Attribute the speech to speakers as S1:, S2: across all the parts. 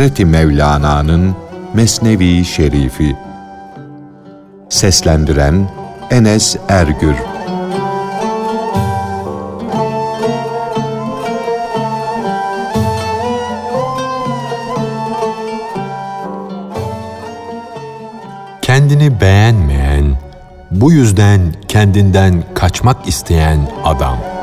S1: Hazreti Mevlana'nın Mesnevi Şerifi Seslendiren Enes Ergür
S2: Kendini beğenmeyen, bu yüzden kendinden kaçmak isteyen adam.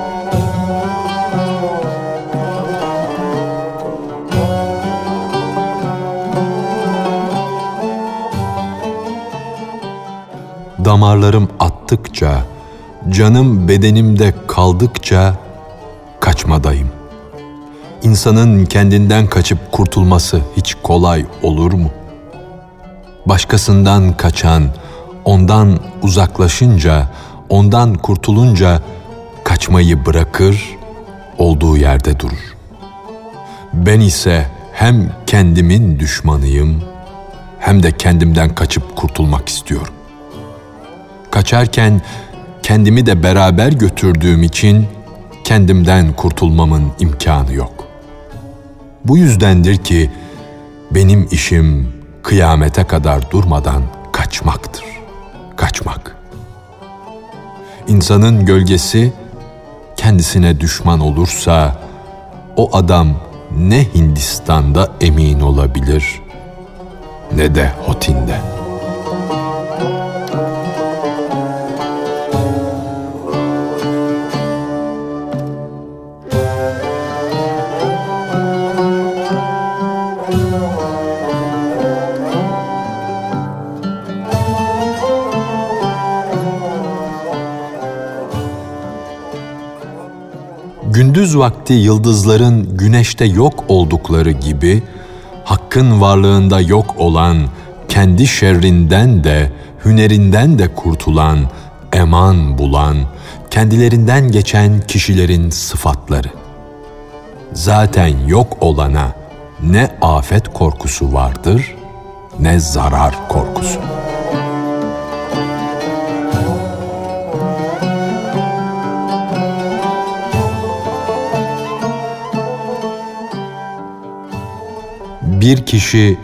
S2: Damarlarım attıkça, canım bedenimde kaldıkça kaçmadayım. İnsanın kendinden kaçıp kurtulması hiç kolay olur mu? Başkasından kaçan, ondan uzaklaşınca, ondan kurtulunca kaçmayı bırakır, olduğu yerde durur. Ben ise hem kendimin düşmanıyım, hem de kendimden kaçıp kurtulmak istiyorum. Kaçarken kendimi de beraber götürdüğüm için kendimden kurtulmamın imkanı yok. Bu yüzdendir ki benim işim kıyamete kadar durmadan kaçmaktır. Kaçmak. İnsanın gölgesi kendisine düşman olursa o adam ne Hindistan'da emin olabilir ne de Hotin'de.'' Gündüz vakti yıldızların güneşte yok oldukları gibi hakkın varlığında yok olan, kendi şerrinden de, hünerinden de kurtulan, eman bulan, kendilerinden geçen kişilerin sıfatları. Zaten yok olana ne afet korkusu vardır ne zarar korkusu. Bir kişi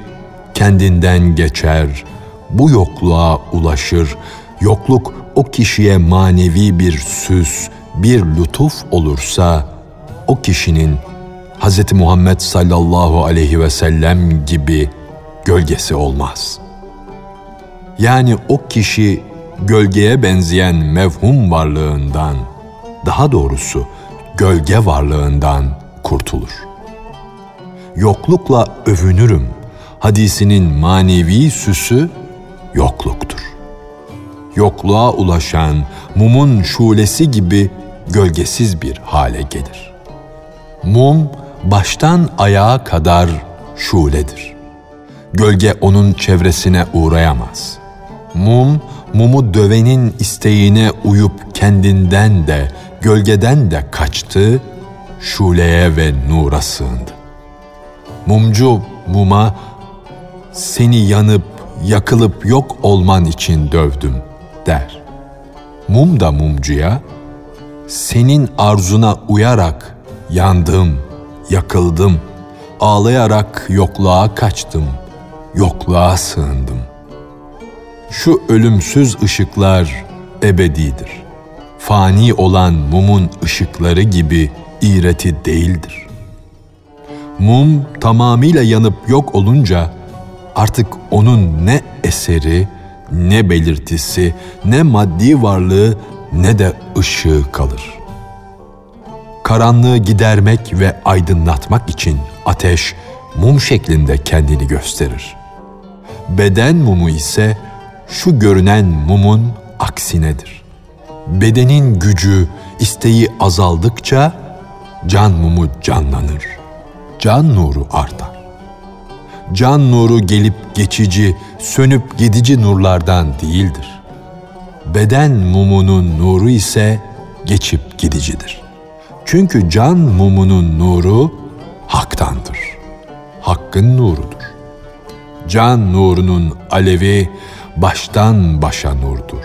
S2: kendinden geçer, bu yokluğa ulaşır, yokluk o kişiye manevi bir süs, bir lütuf olursa, o kişinin Hz. Muhammed sallallahu aleyhi ve sellem gibi gölgesi olmaz. Yani o kişi gölgeye benzeyen mevhum varlığından, daha doğrusu gölge varlığından kurtulur.'' Yoklukla övünürüm. Hadisinin manevi süsü yokluktur. Yokluğa ulaşan mumun şulesi gibi gölgesiz bir hale gelir. Mum baştan ayağa kadar şuledir. Gölge onun çevresine uğrayamaz. Mum, mumu dövenin isteğine uyup kendinden de, gölgeden de kaçtı, şuleye ve nura sığındı. Mumcu muma seni yanıp yakılıp yok olman için dövdüm der. Mum da mumcuya senin arzuna uyarak yandım, yakıldım, ağlayarak yokluğa kaçtım, yokluğa sığındım. Şu ölümsüz ışıklar ebedidir. Fani olan mumun ışıkları gibi iğreti değildir. Mum tamamıyla yanıp yok olunca artık onun ne eseri, ne belirtisi, ne maddi varlığı ne de ışığı kalır. Karanlığı gidermek ve aydınlatmak için ateş mum şeklinde kendini gösterir. Beden mumu ise şu görünen mumun aksinedir. Bedenin gücü, isteği azaldıkça can mumu canlanır.'' Can nuru artar. Can nuru gelip geçici, sönüp gidici nurlardan değildir. Beden mumunun nuru ise geçip gidicidir. Çünkü can mumunun nuru haktandır. Hakkın nurudur. Can nurunun alevi baştan başa nurdur.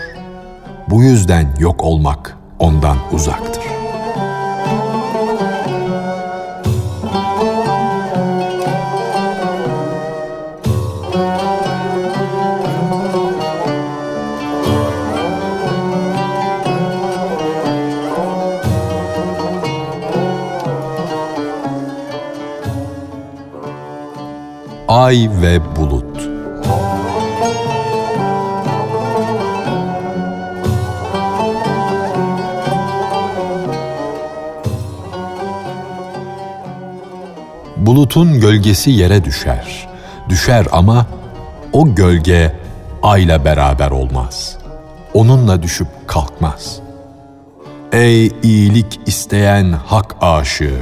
S2: Bu yüzden yok olmak ondan uzaktır. Ay ve bulut. Bulutun gölgesi yere düşer. Düşer ama o gölge ayla beraber olmaz. Onunla düşüp kalkmaz. Ey iyilik isteyen hak aşığı!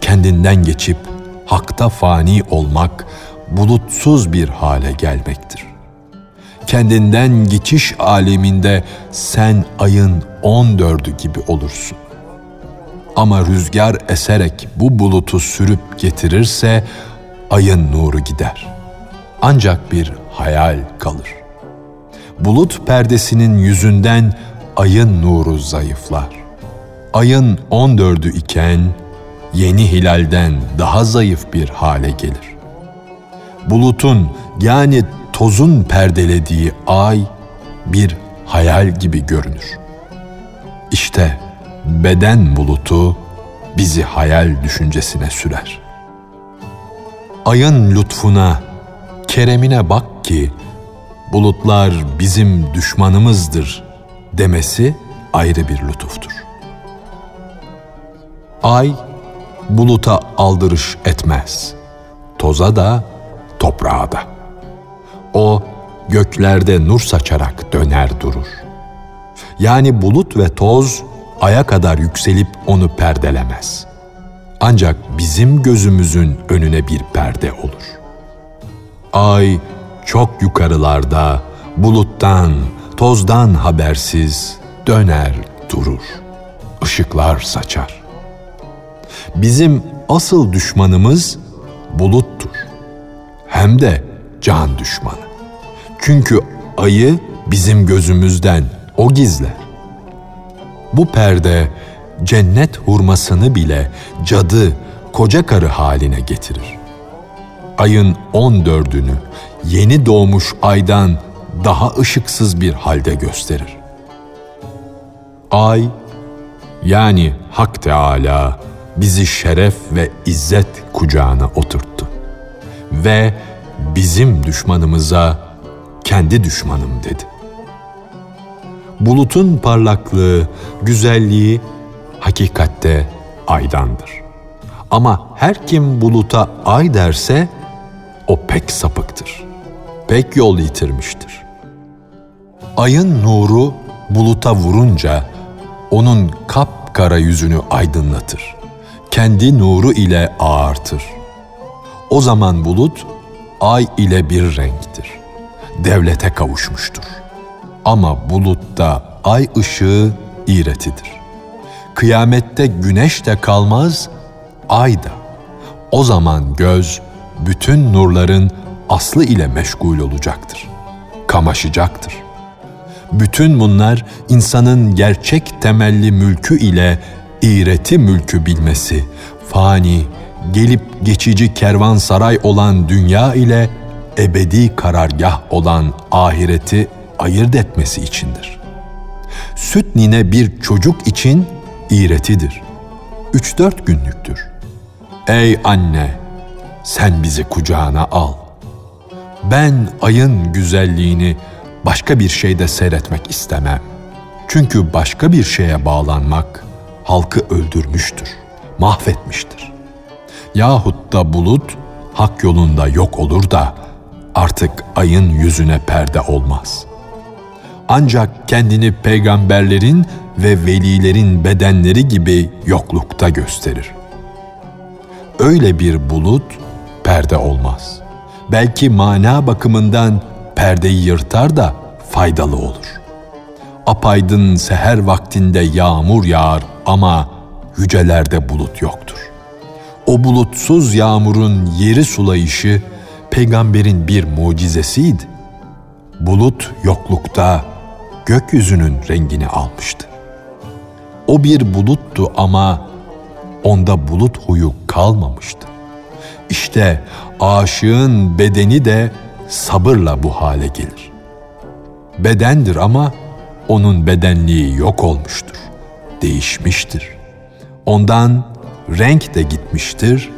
S2: Kendinden geçip hakta fani olmak bulutsuz bir hale gelmektir. Kendinden geçiş aleminde sen ayın on dördü gibi olursun. Ama rüzgar eserek bu bulutu sürüp getirirse ayın nuru gider. Ancak bir hayal kalır. Bulut perdesinin yüzünden ayın nuru zayıflar. Ayın on dördü iken yeni hilalden daha zayıf bir hale gelir. Bulutun yani tozun perdelediği ay bir hayal gibi görünür. İşte beden bulutu bizi hayal düşüncesine sürer. Ayın lütfuna, keremine bak ki bulutlar bizim düşmanımızdır demesi ayrı bir lütuftur. Ay buluta aldırış etmez. Toza da, toprağa da. O göklerde nur saçarak döner durur. Yani bulut ve toz aya kadar yükselip onu perdelemez. Ancak bizim gözümüzün önüne bir perde olur. Ay çok yukarılarda, buluttan, tozdan habersiz döner durur. Işıklar saçar. Bizim asıl düşmanımız buluttur. Hem de can düşmanı. Çünkü ayı bizim gözümüzden o gizler. Bu perde cennet hurmasını bile cadı, koca karı haline getirir. Ayın on dördünü yeni doğmuş aydan daha ışıksız bir halde gösterir. Ay yani Hak Teala bizi şeref ve izzet kucağına oturttu. Ve bizim düşmanımıza kendi düşmanım dedi. Bulutun parlaklığı, güzelliği hakikatte aydandır. Ama her kim buluta ay derse o pek sapıktır. Pek yol yitirmiştir. Ayın nuru buluta vurunca onun kapkara yüzünü aydınlatır. Kendi nuru ile ağartır. O zaman bulut ay ile bir renktir. Devlete kavuşmuştur. Ama bulutta ay ışığı iğretidir. Kıyamette güneş de kalmaz, ay da. O zaman göz bütün nurların aslı ile meşgul olacaktır. Kamaşacaktır. Bütün bunlar insanın gerçek temelli mülkü ile iğreti mülkü bilmesi, fani, gelip geçici kervansaray olan dünya ile ebedi karargah olan ahireti ayırt etmesi içindir. Süt nine bir çocuk için iğretidir. Üç dört günlüktür. Ey anne, sen bizi kucağına al. Ben ayın güzelliğini başka bir şeyde seyretmek istemem. Çünkü başka bir şeye bağlanmak halkı öldürmüştür, mahvetmiştir. Yahut da bulut hak yolunda yok olur da artık ayın yüzüne perde olmaz. Ancak kendini peygamberlerin ve velilerin bedenleri gibi yoklukta gösterir. Öyle bir bulut perde olmaz. Belki mana bakımından perdeyi yırtar da faydalı olur. Apaydın seher vaktinde yağmur yağar ama yücelerde bulut yoktur. O bulutsuz yağmurun yeri sulayışı peygamberin bir mucizesiydi. Bulut yoklukta gökyüzünün rengini almıştı. O bir buluttu ama onda bulut huyu kalmamıştı. İşte aşığın bedeni de sabırla bu hale gelir. Bedendir ama onun bedenliği yok olmuştur, değişmiştir. Ondan renk de gitmiştir,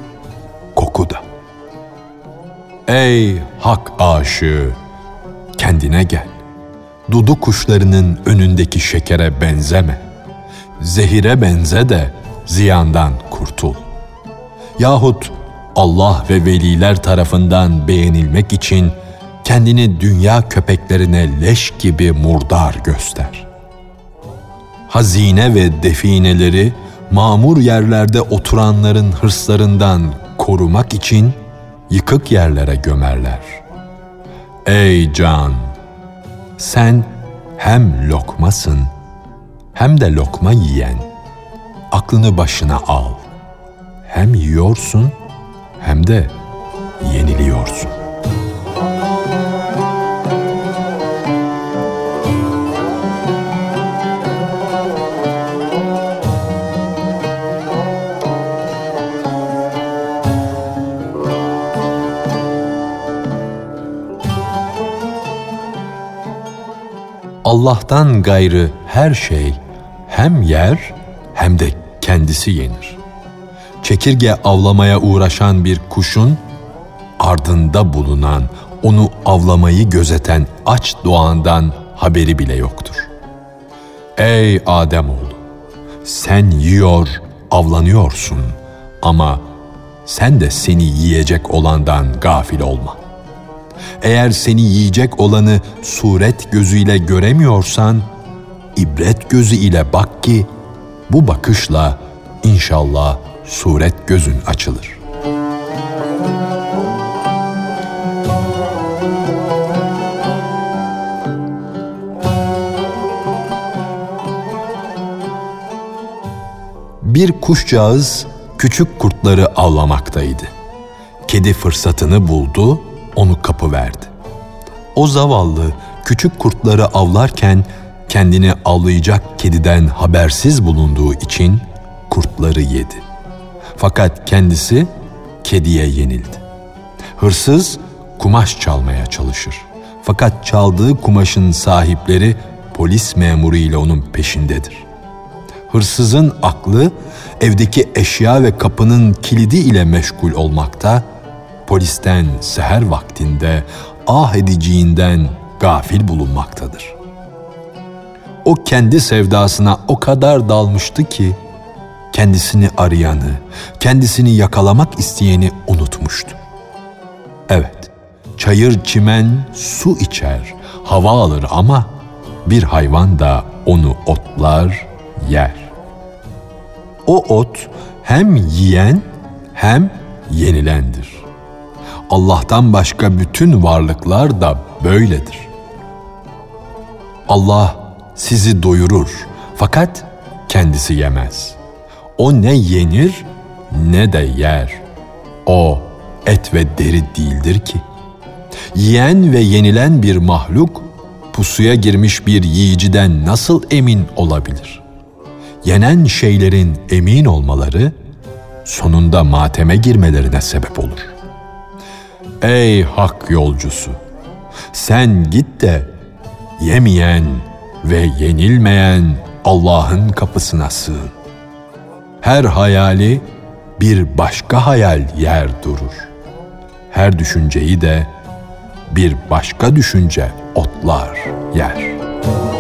S2: koku da. Ey hak aşığı! Kendine gel. Dudu kuşlarının önündeki şekere benzeme. Zehire benze de ziyandan kurtul. Yahut Allah ve veliler tarafından beğenilmek için kendini dünya köpeklerine leş gibi murdar göster. Hazine ve defineleri mamur yerlerde oturanların hırslarından korumak için yıkık yerlere gömerler. Ey can! Sen hem lokmasın hem de lokma yiyen. Aklını başına al. Hem yiyorsun hem de yeniliyorsun. Allah'tan gayrı her şey hem yer hem de kendisi yenir. Çekirge avlamaya uğraşan bir kuşun ardında bulunan, onu avlamayı gözeten aç doğandan haberi bile yoktur. Ey Ademoğlu! Sen yiyor, avlanıyorsun ama sen de seni yiyecek olandan gafil olma.'' Eğer seni yiyecek olanı suret gözüyle göremiyorsan, ibret gözü ile bak ki bu bakışla inşallah suret gözün açılır. Bir kuşcağız küçük kurtları avlamaktaydı. Kedi fırsatını buldu onu kapı verdi. O zavallı küçük kurtları avlarken kendini avlayacak kediden habersiz bulunduğu için kurtları yedi. Fakat kendisi kediye yenildi. Hırsız kumaş çalmaya çalışır. Fakat çaldığı kumaşın sahipleri polis memuru ile onun peşindedir. Hırsızın aklı evdeki eşya ve kapının kilidi ile meşgul olmakta, polisten seher vaktinde ah ediciğinden gafil bulunmaktadır. O kendi sevdasına o kadar dalmıştı ki kendisini arayanı, kendisini yakalamak isteyeni unutmuştu. Evet, çayır çimen su içer, hava alır ama bir hayvan da onu otlar, yer. O ot hem yiyen hem yenilendir. Allah'tan başka bütün varlıklar da böyledir. Allah sizi doyurur fakat kendisi yemez. O ne yenir ne de yer. O et ve deri değildir ki. Yiyen ve yenilen bir mahluk pusuya girmiş bir yiyiciden nasıl emin olabilir? Yenen şeylerin emin olmaları sonunda mateme girmelerine sebep olur.'' Ey hak yolcusu! Sen git de yemeyen ve yenilmeyen Allah'ın kapısına sığın. Her hayali bir başka hayal yer durur. Her düşünceyi de bir başka düşünce otlar yer.''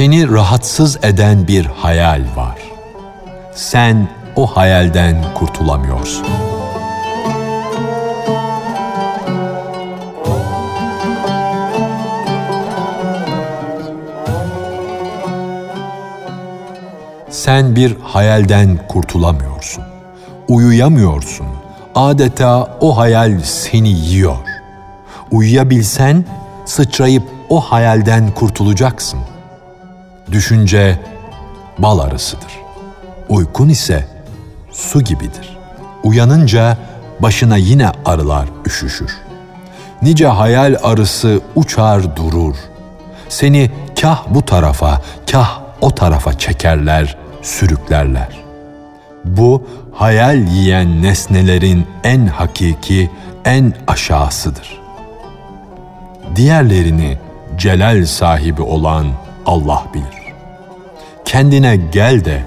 S2: Seni rahatsız eden bir hayal var. Sen o hayalden kurtulamıyorsun. Sen bir hayalden kurtulamıyorsun. Uyuyamıyorsun. Adeta o hayal seni yiyor. Uyuyabilsen sıçrayıp o hayalden kurtulacaksın. Düşünce bal arısıdır. Uykun ise su gibidir. Uyanınca başına yine arılar üşüşür. Nice hayal arısı uçar durur. Seni kah bu tarafa, kah o tarafa çekerler, sürüklerler. Bu hayal yiyen nesnelerin en hakiki, en aşağısıdır. Diğerlerini celal sahibi olan Allah bilir. Kendine gel de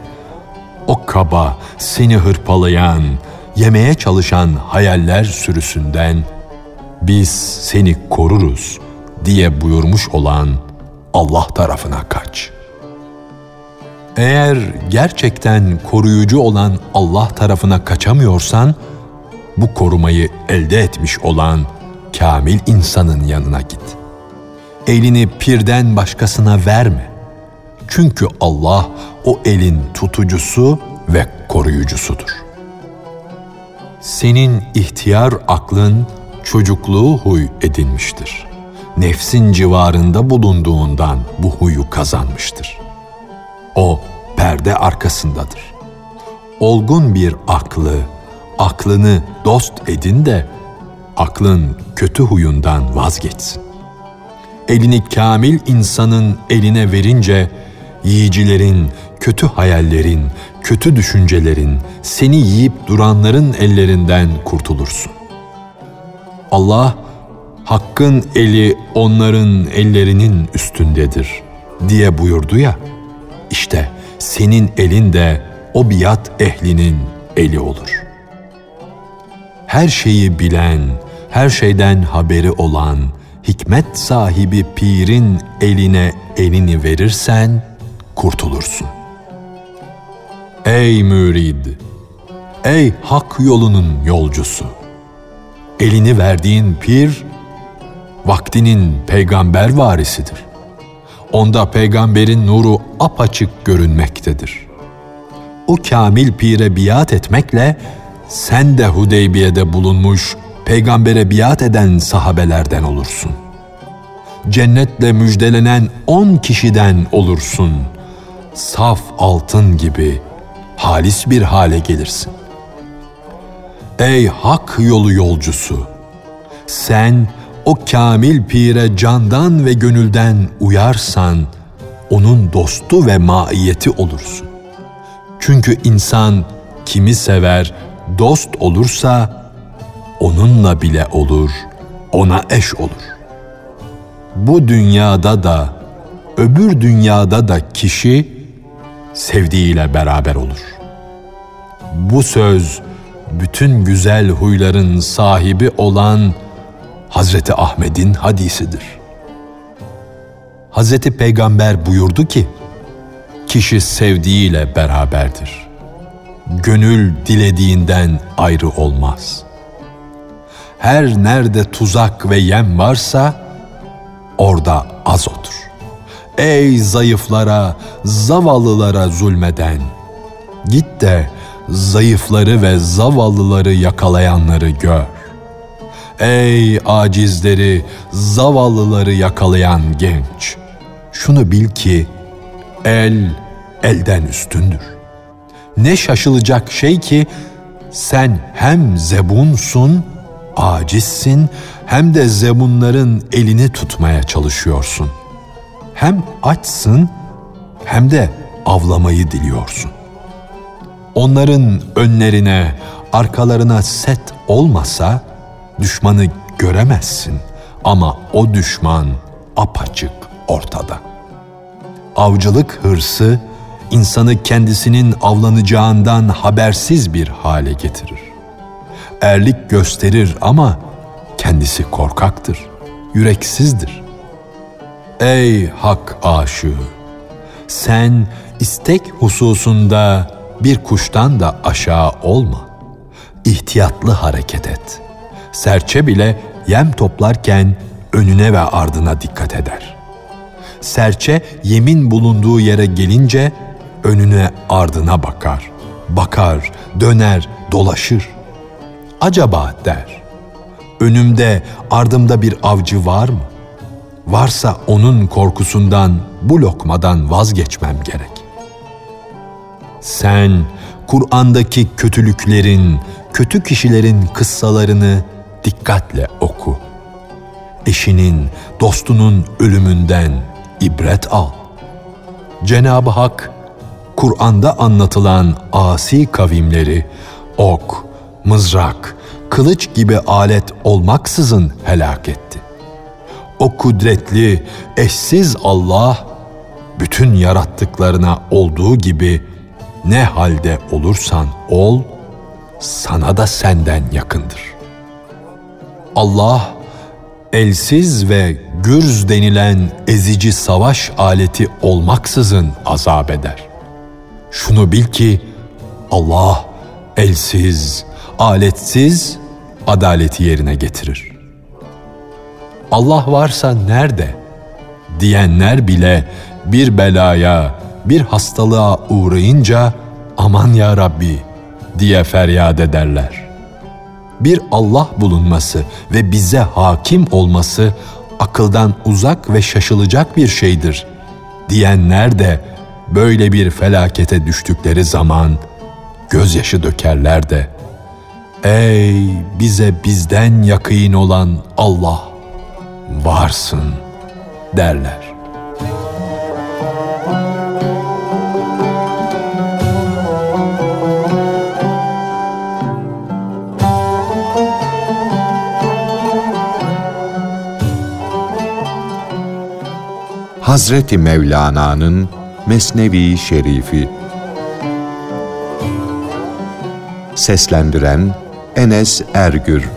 S2: o kaba seni hırpalayan, yemeye çalışan hayaller sürüsünden biz seni koruruz diye buyurmuş olan Allah tarafına kaç. Eğer gerçekten koruyucu olan Allah tarafına kaçamıyorsan, bu korumayı elde etmiş olan kamil insanın yanına git. Elini pirden başkasına verme. Çünkü Allah o elin tutucusu ve koruyucusudur. Senin ihtiyar aklın çocukluğu huy edinmiştir. Nefsin civarında bulunduğundan bu huyu kazanmıştır. O perde arkasındadır. Olgun bir aklı, aklını dost edin de aklın kötü huyundan vazgeçsin. Elini kamil insanın eline verince yiyicilerin, kötü hayallerin, kötü düşüncelerin, seni yiyip duranların ellerinden kurtulursun. Allah, Hakkın eli onların ellerinin üstündedir diye buyurdu ya, işte senin elin de o biat ehlinin eli olur. Her şeyi bilen, her şeyden haberi olan, hikmet sahibi pirin eline elini verirsen kurtulursun. Ey mürid! Ey hak yolunun yolcusu! Elini verdiğin pir, vaktinin peygamber varisidir. Onda peygamberin nuru apaçık görünmektedir. O kamil pire biat etmekle sen de Hudeybiye'de bulunmuş peygambere biat eden sahabelerden olursun. Cennetle müjdelenen on kişiden olursun. Saf altın gibi halis bir hale gelirsin. Ey hak yolu yolcusu! Sen o kamil pire candan ve gönülden uyarsan, onun dostu ve maiyeti olursun. Çünkü insan kimi sever, dost olursa, onunla bile olur, ona eş olur. Bu dünyada da, öbür dünyada da kişi sevdiğiyle beraber olur. Bu söz, bütün güzel huyların sahibi olan Hazreti Ahmet'in hadisidir. Hazreti Peygamber buyurdu ki, kişi sevdiğiyle beraberdir. Gönül dilediğinden ayrı olmaz. Her nerede tuzak ve yem varsa, orada az otur. Ey zayıflara, zavallılara zulmeden, git de zayıfları ve zavallıları yakalayanları gör. Ey acizleri, zavallıları yakalayan genç! Şunu bil ki el elden üstündür. Ne şaşılacak şey ki sen hem zebunsun, acizsin hem de zebunların elini tutmaya çalışıyorsun. Hem açsın hem de avlamayı diliyorsun. Onların önlerine, arkalarına set olmasa düşmanı göremezsin ama o düşman apaçık ortada. Avcılık hırsı insanı kendisinin avlanacağından habersiz bir hale getirir. Erlik gösterir ama kendisi korkaktır, yüreksizdir. Ey hak aşığı! Sen istek hususunda bir kuştan da aşağı olma. İhtiyatlı hareket et.'' serçe bile yem toplarken önüne ve ardına dikkat eder. Serçe yemin bulunduğu yere gelince önüne ardına bakar. Bakar, döner, dolaşır. Acaba der. Önümde, ardımda bir avcı var mı? Varsa onun korkusundan, bu lokmadan vazgeçmem gerek. Sen Kur'an'daki kötülüklerin, kötü kişilerin kıssalarını dikkatle oku. Eşinin, dostunun ölümünden ibret al. Cenab-ı Hak Kur'an'da anlatılan asi kavimleri ok, mızrak, kılıç gibi alet olmaksızın helak etti. O kudretli, eşsiz Allah bütün yarattıklarına olduğu gibi ne halde olursan ol, sana da senden yakındır. Allah elsiz ve gürz denilen ezici savaş aleti olmaksızın azap eder. Şunu bil ki Allah elsiz, aletsiz adaleti yerine getirir. Allah varsa nerede? diyenler bile bir belaya, bir hastalığa uğrayınca aman ya Rabbi diye feryat ederler. Bir Allah bulunması ve bize hakim olması akıldan uzak ve şaşılacak bir şeydir diyenler de böyle bir felakete düştükleri zaman gözyaşı dökerler de Ey bize bizden yakın olan Allah varsın derler.
S1: Hazreti Mevlana'nın Mesnevi Şerifi Seslendiren Enes Ergür